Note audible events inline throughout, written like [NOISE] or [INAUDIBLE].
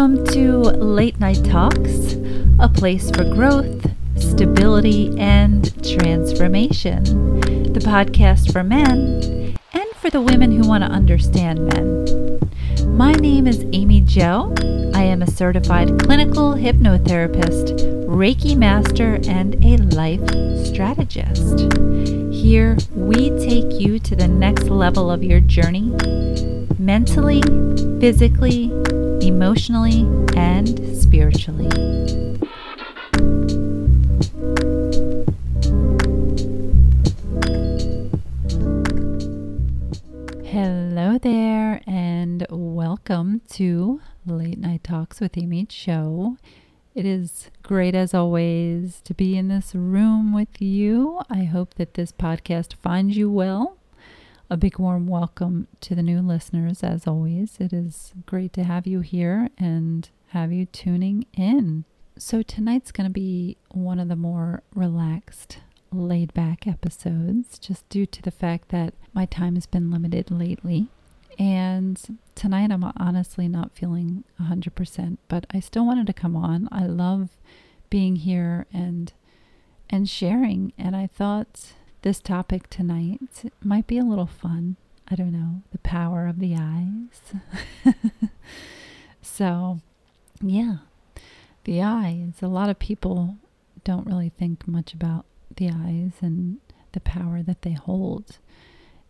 Welcome to Late Night Talks, a place for growth, stability, and transformation. The podcast for men and for the women who want to understand men. My name is Amy Joe. I am a certified clinical hypnotherapist, Reiki master, and a life strategist. Here, we take you to the next level of your journey mentally, physically, emotionally, and spiritually. Hello there, and welcome to Late Night Talks with Amy Joe. It is great as always to be in this room with you. I hope that this podcast finds you well a big warm welcome to the new listeners, as always. It is great to have you here and have you tuning in. So, tonight's going to be one of the more relaxed, laid back episodes, just due to the fact that my time has been limited lately. And tonight, I'm honestly not feeling 100%, but I still wanted to come on. I love being here and and sharing and I thought this topic tonight might be a little fun. I don't know, the power of the eyes. [LAUGHS] so, yeah, the eyes. A lot of people don't really think much about the eyes and the power that they hold.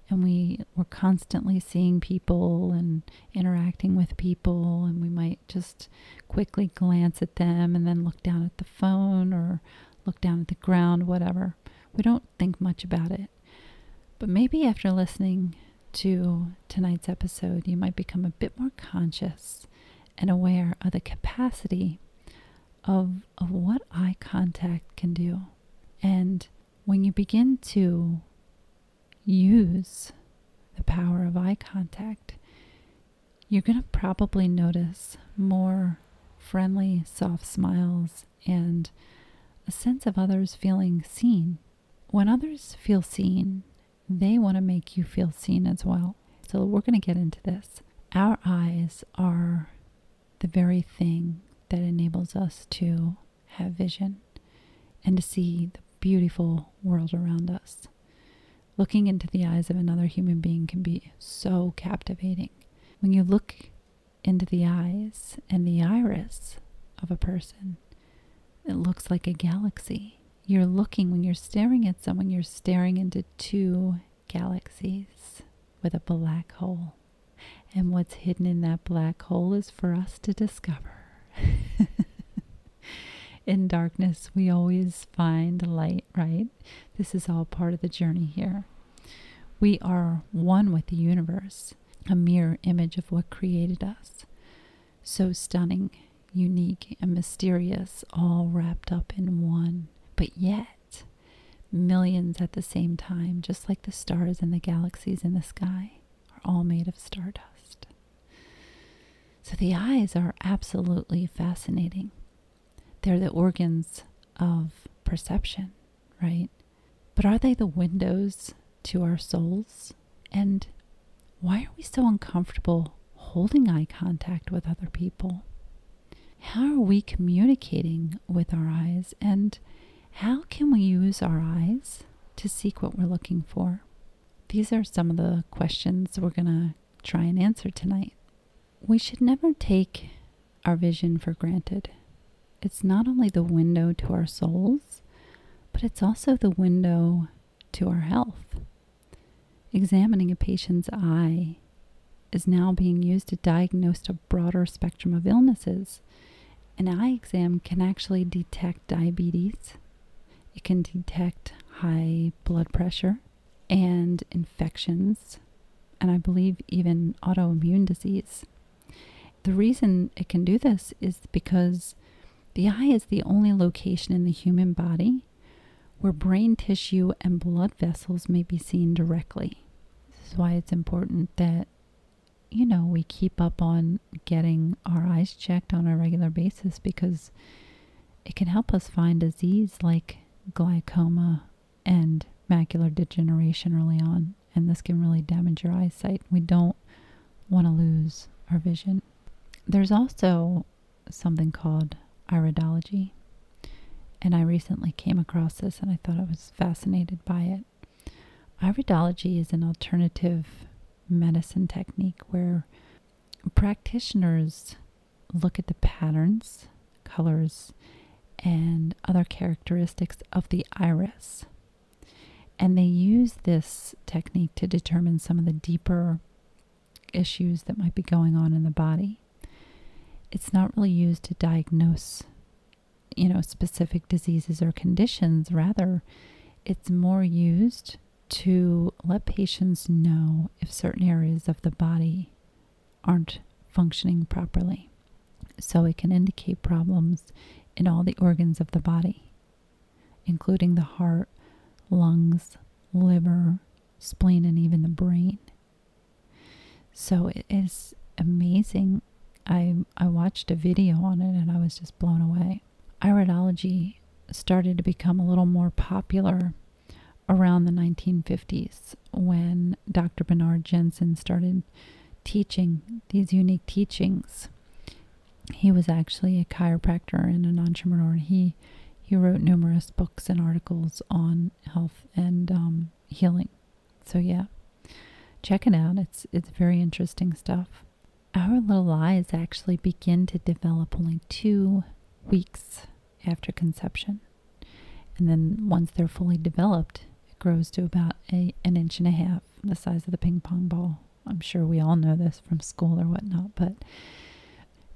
And we we're constantly seeing people and interacting with people and we might just quickly glance at them and then look down at the phone or look down at the ground, whatever. We don't think much about it. But maybe after listening to tonight's episode, you might become a bit more conscious and aware of the capacity of, of what eye contact can do. And when you begin to use the power of eye contact, you're going to probably notice more friendly, soft smiles and a sense of others feeling seen when others feel seen, they want to make you feel seen as well. So we're going to get into this. Our eyes are the very thing that enables us to have vision and to see the beautiful world around us. Looking into the eyes of another human being can be so captivating. When you look into the eyes and the iris of a person, it looks like a galaxy you're looking, when you're staring at someone, you're staring into two galaxies with a black hole. And what's hidden in that black hole is for us to discover. [LAUGHS] in darkness, we always find light, right? This is all part of the journey here. We are one with the universe, a mirror image of what created us. So stunning, unique, and mysterious, all wrapped up in one but yet, millions at the same time, just like the stars and the galaxies in the sky, are all made of stardust. So the eyes are absolutely fascinating. They're the organs of perception, right? But are they the windows to our souls? And why are we so uncomfortable holding eye contact with other people? How are we communicating with our eyes? And how can we use our eyes to seek what we're looking for? These are some of the questions we're going to try and answer tonight. We should never take our vision for granted. It's not only the window to our souls, but it's also the window to our health. Examining a patient's eye is now being used to diagnose a broader spectrum of illnesses. An eye exam can actually detect diabetes, it can detect high blood pressure and infections, and I believe even autoimmune disease. The reason it can do this is because the eye is the only location in the human body where brain tissue and blood vessels may be seen directly. This is why it's important that, you know, we keep up on getting our eyes checked on a regular basis because it can help us find disease like glaucoma and macular degeneration early on, and this can really damage your eyesight. We don't want to lose our vision. There's also something called iridology. And I recently came across this and I thought I was fascinated by it. Iridology is an alternative medicine technique where practitioners look at the patterns, colors, and other characteristics of the iris. And they use this technique to determine some of the deeper issues that might be going on in the body. It's not really used to diagnose, you know, specific diseases or conditions. Rather, it's more used to let patients know if certain areas of the body aren't functioning properly. So it can indicate problems in all the organs of the body, including the heart, lungs, liver, spleen, and even the brain. So it is amazing. I I watched a video on it and I was just blown away. Iridology started to become a little more popular around the 1950s when Dr. Bernard Jensen started teaching these unique teachings. He was actually a chiropractor and an entrepreneur. He he wrote numerous books and articles on health and um, healing. So yeah, check it out. It's it's very interesting stuff. Our little eyes actually begin to develop only two weeks after conception, and then once they're fully developed, it grows to about a, an inch and a half, the size of the ping pong ball. I'm sure we all know this from school or whatnot, but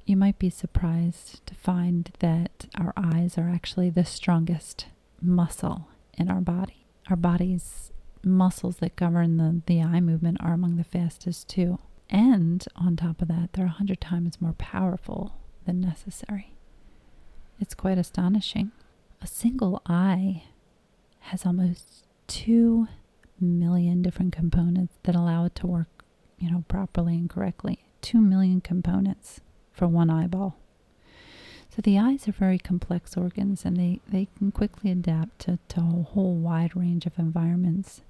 you might be surprised to find that our eyes are actually the strongest muscle in our body. Our body's muscles that govern the, the eye movement are among the fastest, too. And on top of that, they're a hundred times more powerful than necessary. It's quite astonishing. A single eye has almost two million different components that allow it to work you know, properly and correctly. Two million components for one eyeball. So the eyes are very complex organs and they, they can quickly adapt to, to a whole wide range of environments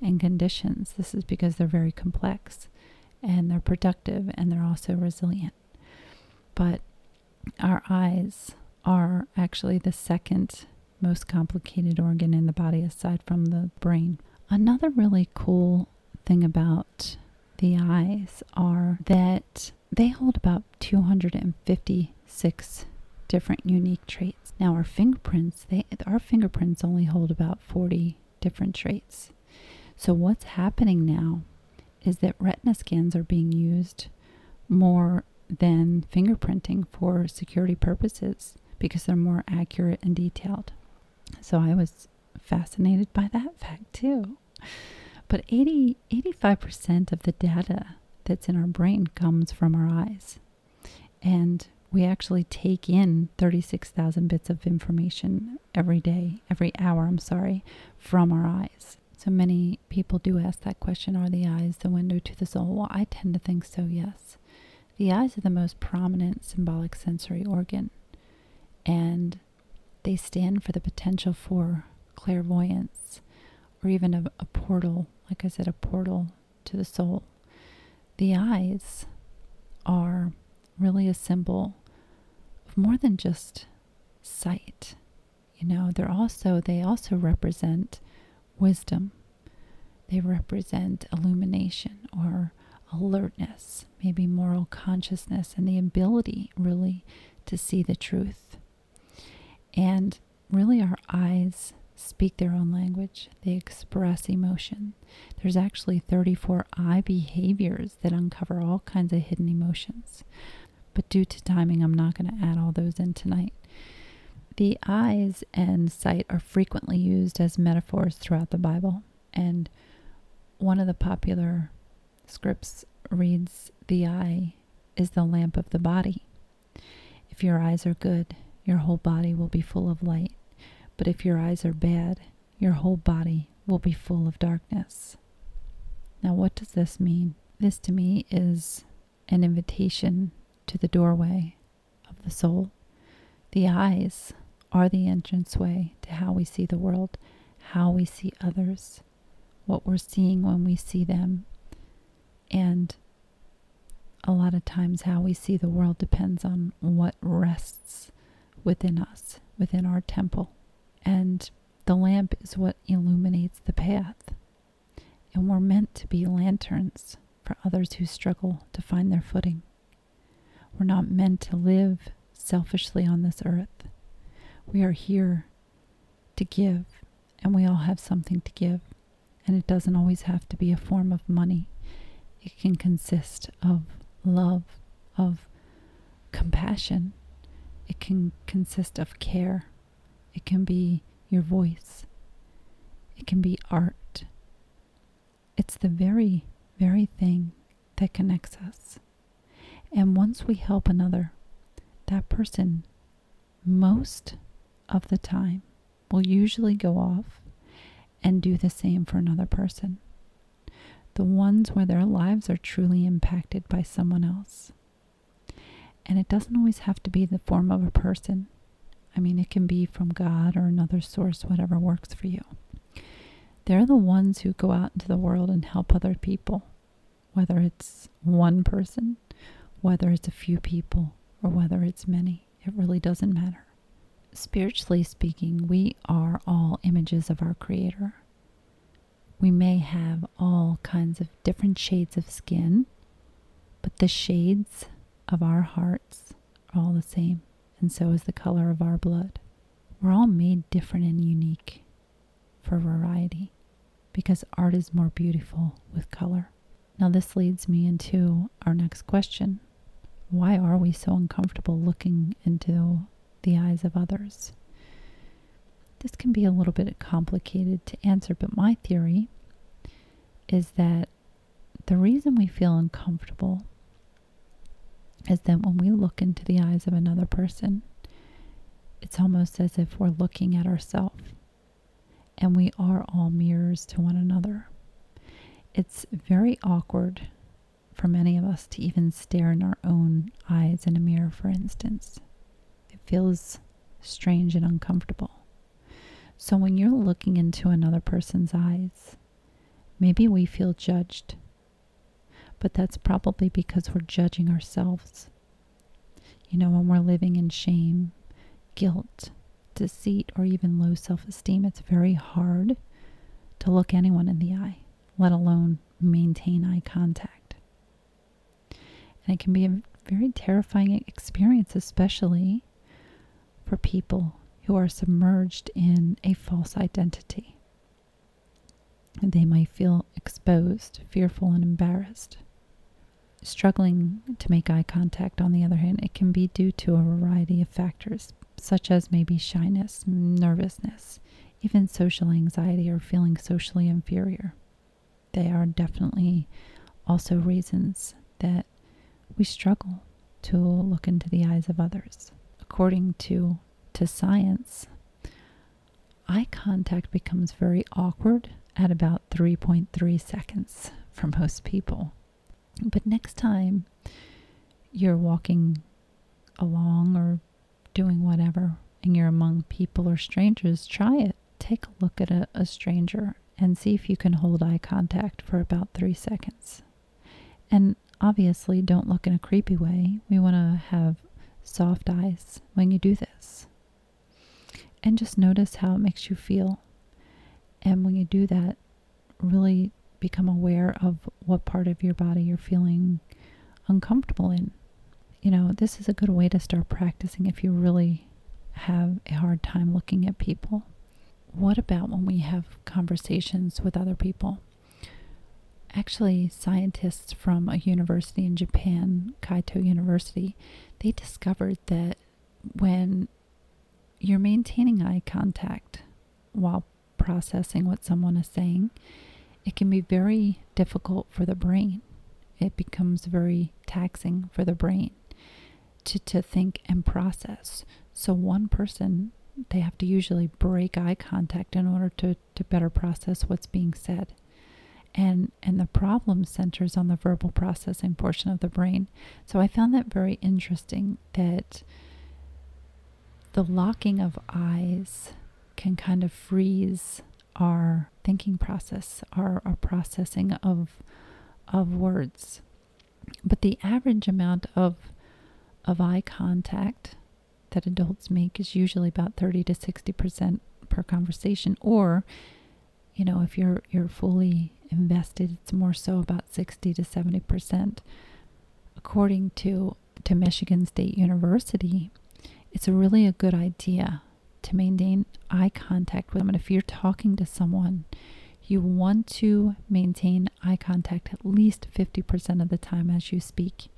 and conditions. This is because they're very complex and they're productive and they're also resilient. But our eyes are actually the second most complicated organ in the body aside from the brain. Another really cool thing about the eyes are that they hold about 256 different unique traits. Now our fingerprints, they our fingerprints only hold about 40 different traits. So what's happening now is that retina scans are being used more than fingerprinting for security purposes because they're more accurate and detailed. So I was fascinated by that [LAUGHS] fact too. But 80, 85% of the data that's in our brain comes from our eyes. And we actually take in 36,000 bits of information every day, every hour, I'm sorry, from our eyes. So many people do ask that question Are the eyes the window to the soul? Well, I tend to think so, yes. The eyes are the most prominent symbolic sensory organ, and they stand for the potential for clairvoyance or even a, a portal like I said, a portal to the soul. The eyes are really a symbol of more than just sight. You know, they're also they also represent wisdom. They represent illumination or alertness, maybe moral consciousness and the ability really to see the truth. And really our eyes speak their own language, they express emotion. There's actually 34 eye behaviors that uncover all kinds of hidden emotions. But due to timing, I'm not going to add all those in tonight. The eyes and sight are frequently used as metaphors throughout the Bible, and one of the popular scripts reads The eye is the lamp of the body. If your eyes are good, your whole body will be full of light. But if your eyes are bad, your whole body will be full of darkness. Now, what does this mean? This to me is an invitation to the doorway of the soul. The eyes are the entranceway to how we see the world, how we see others, what we're seeing when we see them. And a lot of times how we see the world depends on what rests within us, within our temple. And the lamp is what illuminates the path. And we're meant to be lanterns for others who struggle to find their footing. We're not meant to live selfishly on this earth. We are here to give, and we all have something to give. And it doesn't always have to be a form of money, it can consist of love, of compassion. It can consist of care. It can be your voice. It can be art. It's the very, very thing that connects us. And once we help another, that person, most of the time, will usually go off and do the same for another person the ones where their lives are truly impacted by someone else. And it doesn't always have to be the form of a person. I mean, it can be from God or another source, whatever works for you. They're the ones who go out into the world and help other people, whether it's one person, whether it's a few people, or whether it's many. It really doesn't matter. Spiritually speaking, we are all images of our Creator. We may have all kinds of different shades of skin, but the shades of our hearts are all the same, and so is the color of our blood. We're all made different and unique for variety because art is more beautiful with color. Now, this leads me into our next question Why are we so uncomfortable looking into the eyes of others? This can be a little bit complicated to answer, but my theory is that the reason we feel uncomfortable is that when we look into the eyes of another person, it's almost as if we're looking at ourselves. And we are all mirrors to one another. It's very awkward for many of us to even stare in our own eyes in a mirror, for instance. It feels strange and uncomfortable. So when you're looking into another person's eyes, maybe we feel judged. But that's probably because we're judging ourselves. You know, when we're living in shame, guilt, deceit, or even low self esteem, it's very hard to look anyone in the eye, let alone maintain eye contact. And it can be a very terrifying experience, especially for people who are submerged in a false identity. They might feel exposed, fearful, and embarrassed. Struggling to make eye contact, on the other hand, it can be due to a variety of factors, such as maybe shyness, nervousness, even social anxiety, or feeling socially inferior. They are definitely also reasons that we struggle to look into the eyes of others. According to, to science, eye contact becomes very awkward at about 3.3 seconds for most people. But next time you're walking along or doing whatever and you're among people or strangers, try it. Take a look at a, a stranger and see if you can hold eye contact for about three seconds. And obviously, don't look in a creepy way. We want to have soft eyes when you do this. And just notice how it makes you feel. And when you do that, really become aware of what part of your body you're feeling uncomfortable in. You know, this is a good way to start practicing if you really have a hard time looking at people. What about when we have conversations with other people? Actually, scientists from a university in Japan, Kyoto University, they discovered that when you're maintaining eye contact while processing what someone is saying, it can be very difficult for the brain. It becomes very taxing for the brain to, to think and process. So, one person, they have to usually break eye contact in order to, to better process what's being said. And, and the problem centers on the verbal processing portion of the brain. So, I found that very interesting that the locking of eyes can kind of freeze our thinking process, our, our processing of of words. But the average amount of of eye contact that adults make is usually about 30 to 60% per conversation or you know if you're you're fully invested it's more so about 60 to 70% according to to Michigan State University it's really a good idea to maintain eye contact with them and if you're talking to someone you want to maintain eye contact at least 50% of the time as you speak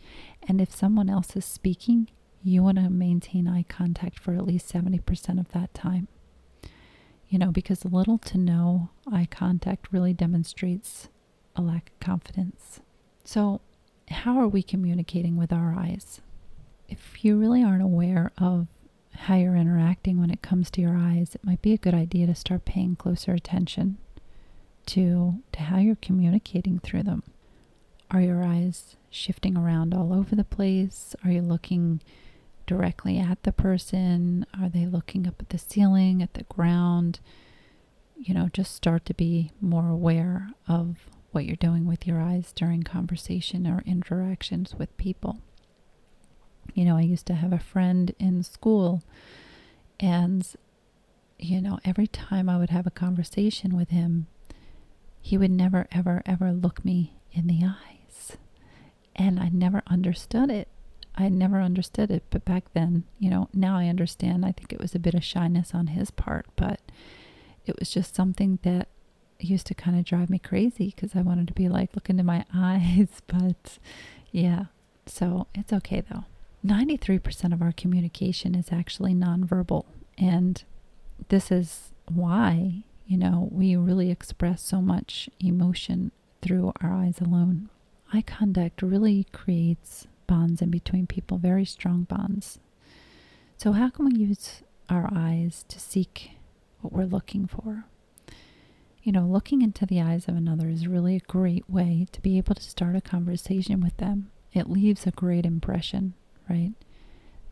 and if someone else is speaking you want to maintain eye contact for at least 70% of that time. You know, because little to no eye contact really demonstrates a lack of confidence. So, how are we communicating with our eyes? If you really aren't aware of how you're interacting when it comes to your eyes, it might be a good idea to start paying closer attention to to how you're communicating through them. Are your eyes shifting around all over the place? Are you looking directly at the person? Are they looking up at the ceiling, at the ground? You know, just start to be more aware of what you're doing with your eyes during conversation or interactions with people. You know, I used to have a friend in school, and, you know, every time I would have a conversation with him, he would never, ever, ever look me in the eyes. And I never understood it. I never understood it, but back then, you know, now I understand. I think it was a bit of shyness on his part, but it was just something that used to kind of drive me crazy because I wanted to be like, look into my [LAUGHS] eyes. But yeah, so it's okay though. 93% of our communication is actually nonverbal. And this is why, you know, we really express so much emotion through our eyes alone. Eye contact really creates bonds in between people, very strong bonds. So, how can we use our eyes to seek what we're looking for? You know, looking into the eyes of another is really a great way to be able to start a conversation with them. It leaves a great impression, right?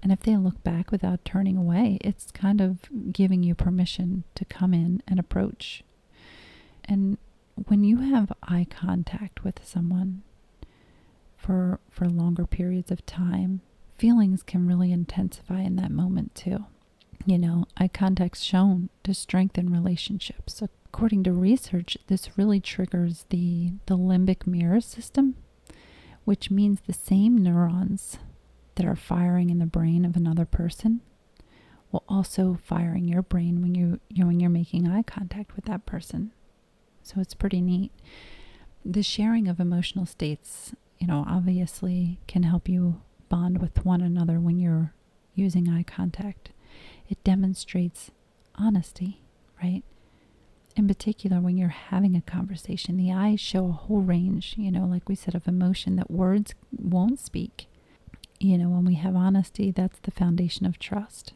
And if they look back without turning away, it's kind of giving you permission to come in and approach. And when you have eye contact with someone, for for longer periods of time, feelings can really intensify in that moment too. You know, eye contact's shown to strengthen relationships. According to research, this really triggers the the limbic mirror system, which means the same neurons that are firing in the brain of another person will also fire in your brain when you, you when you're making eye contact with that person. So it's pretty neat. The sharing of emotional states you know, obviously can help you bond with one another when you're using eye contact. It demonstrates honesty, right? In particular, when you're having a conversation, the eyes show a whole range, you know, like we said, of emotion that words won't speak. You know, when we have honesty, that's the foundation of trust.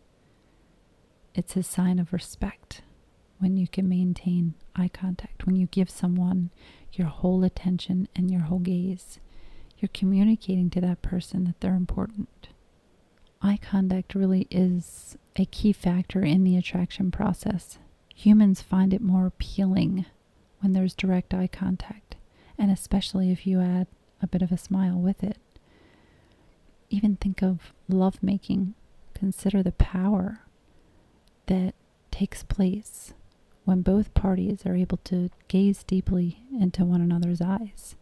It's a sign of respect when you can maintain eye contact, when you give someone your whole attention and your whole gaze you're communicating to that person that they're important. Eye contact really is a key factor in the attraction process. Humans find it more appealing when there's direct eye contact, and especially if you add a bit of a smile with it. Even think of lovemaking. Consider the power that takes place when both parties are able to gaze deeply into one another's eyes.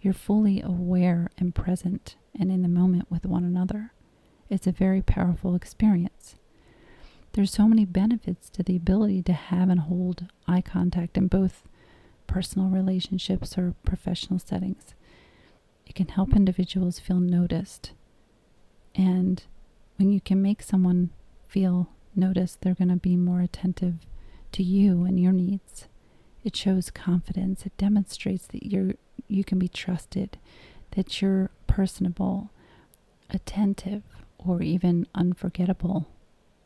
You're fully aware and present and in the moment with one another. It's a very powerful experience. There's so many benefits to the ability to have and hold eye contact in both personal relationships or professional settings. It can help individuals feel noticed. And when you can make someone feel noticed, they're going to be more attentive to you and your needs. It shows confidence. It demonstrates that you're you can be trusted, that you're personable, attentive, or even unforgettable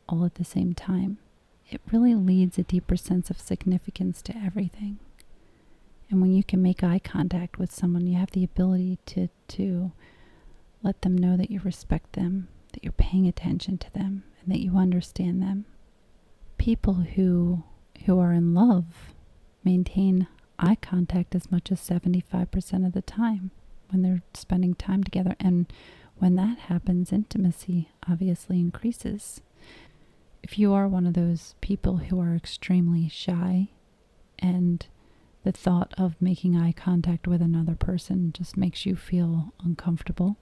all at the same time. It really leads a deeper sense of significance to everything. And when you can make eye contact with someone, you have the ability to, to let them know that you respect them, that you're paying attention to them, and that you understand them. People who who are in love maintain eye contact as much as 75% of the time. when they're spending time together. And when that happens, intimacy obviously increases. If you are one of those people who are extremely shy and the thought of making eye contact with another person just makes you feel uncomfortable,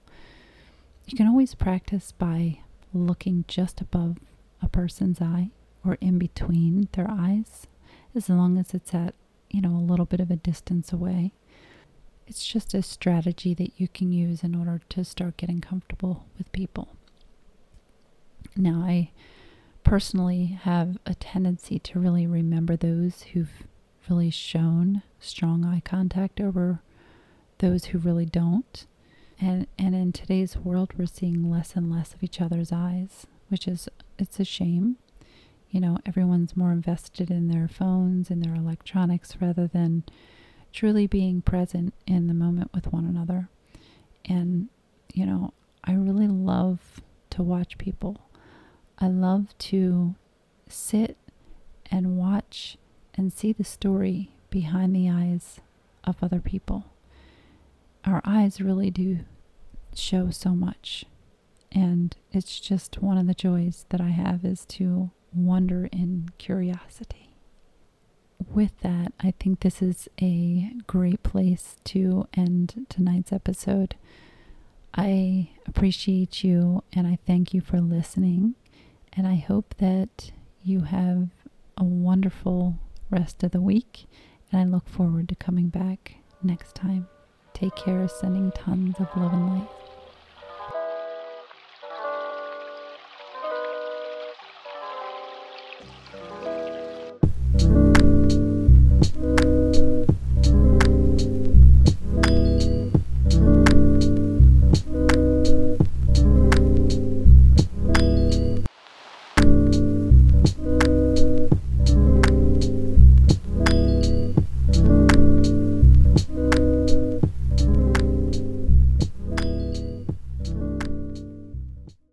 you can always practice by looking just above a person's eye or in between their eyes, as long as it's at, you know, a little bit of a distance away. It's just a strategy that you can use in order to start getting comfortable with people. Now, I personally have a tendency to really remember those who've really shown strong eye contact over those who really don't. And and in today's world we're seeing less and less of each other's eyes, which is it's a shame. You know, everyone's more invested in their phones and their electronics rather than truly being present in the moment with one another. And you know, I really love to watch people. I love to sit and watch and see the story behind the eyes of other people. Our eyes really do show so much. And it's just one of the joys that I have is to wonder in curiosity. With that, I think this is a great place to end tonight's episode. I appreciate you and I thank you for listening. And I hope that you have a wonderful rest of the week, and I look forward to coming back next time. Take care, sending tons of love and light.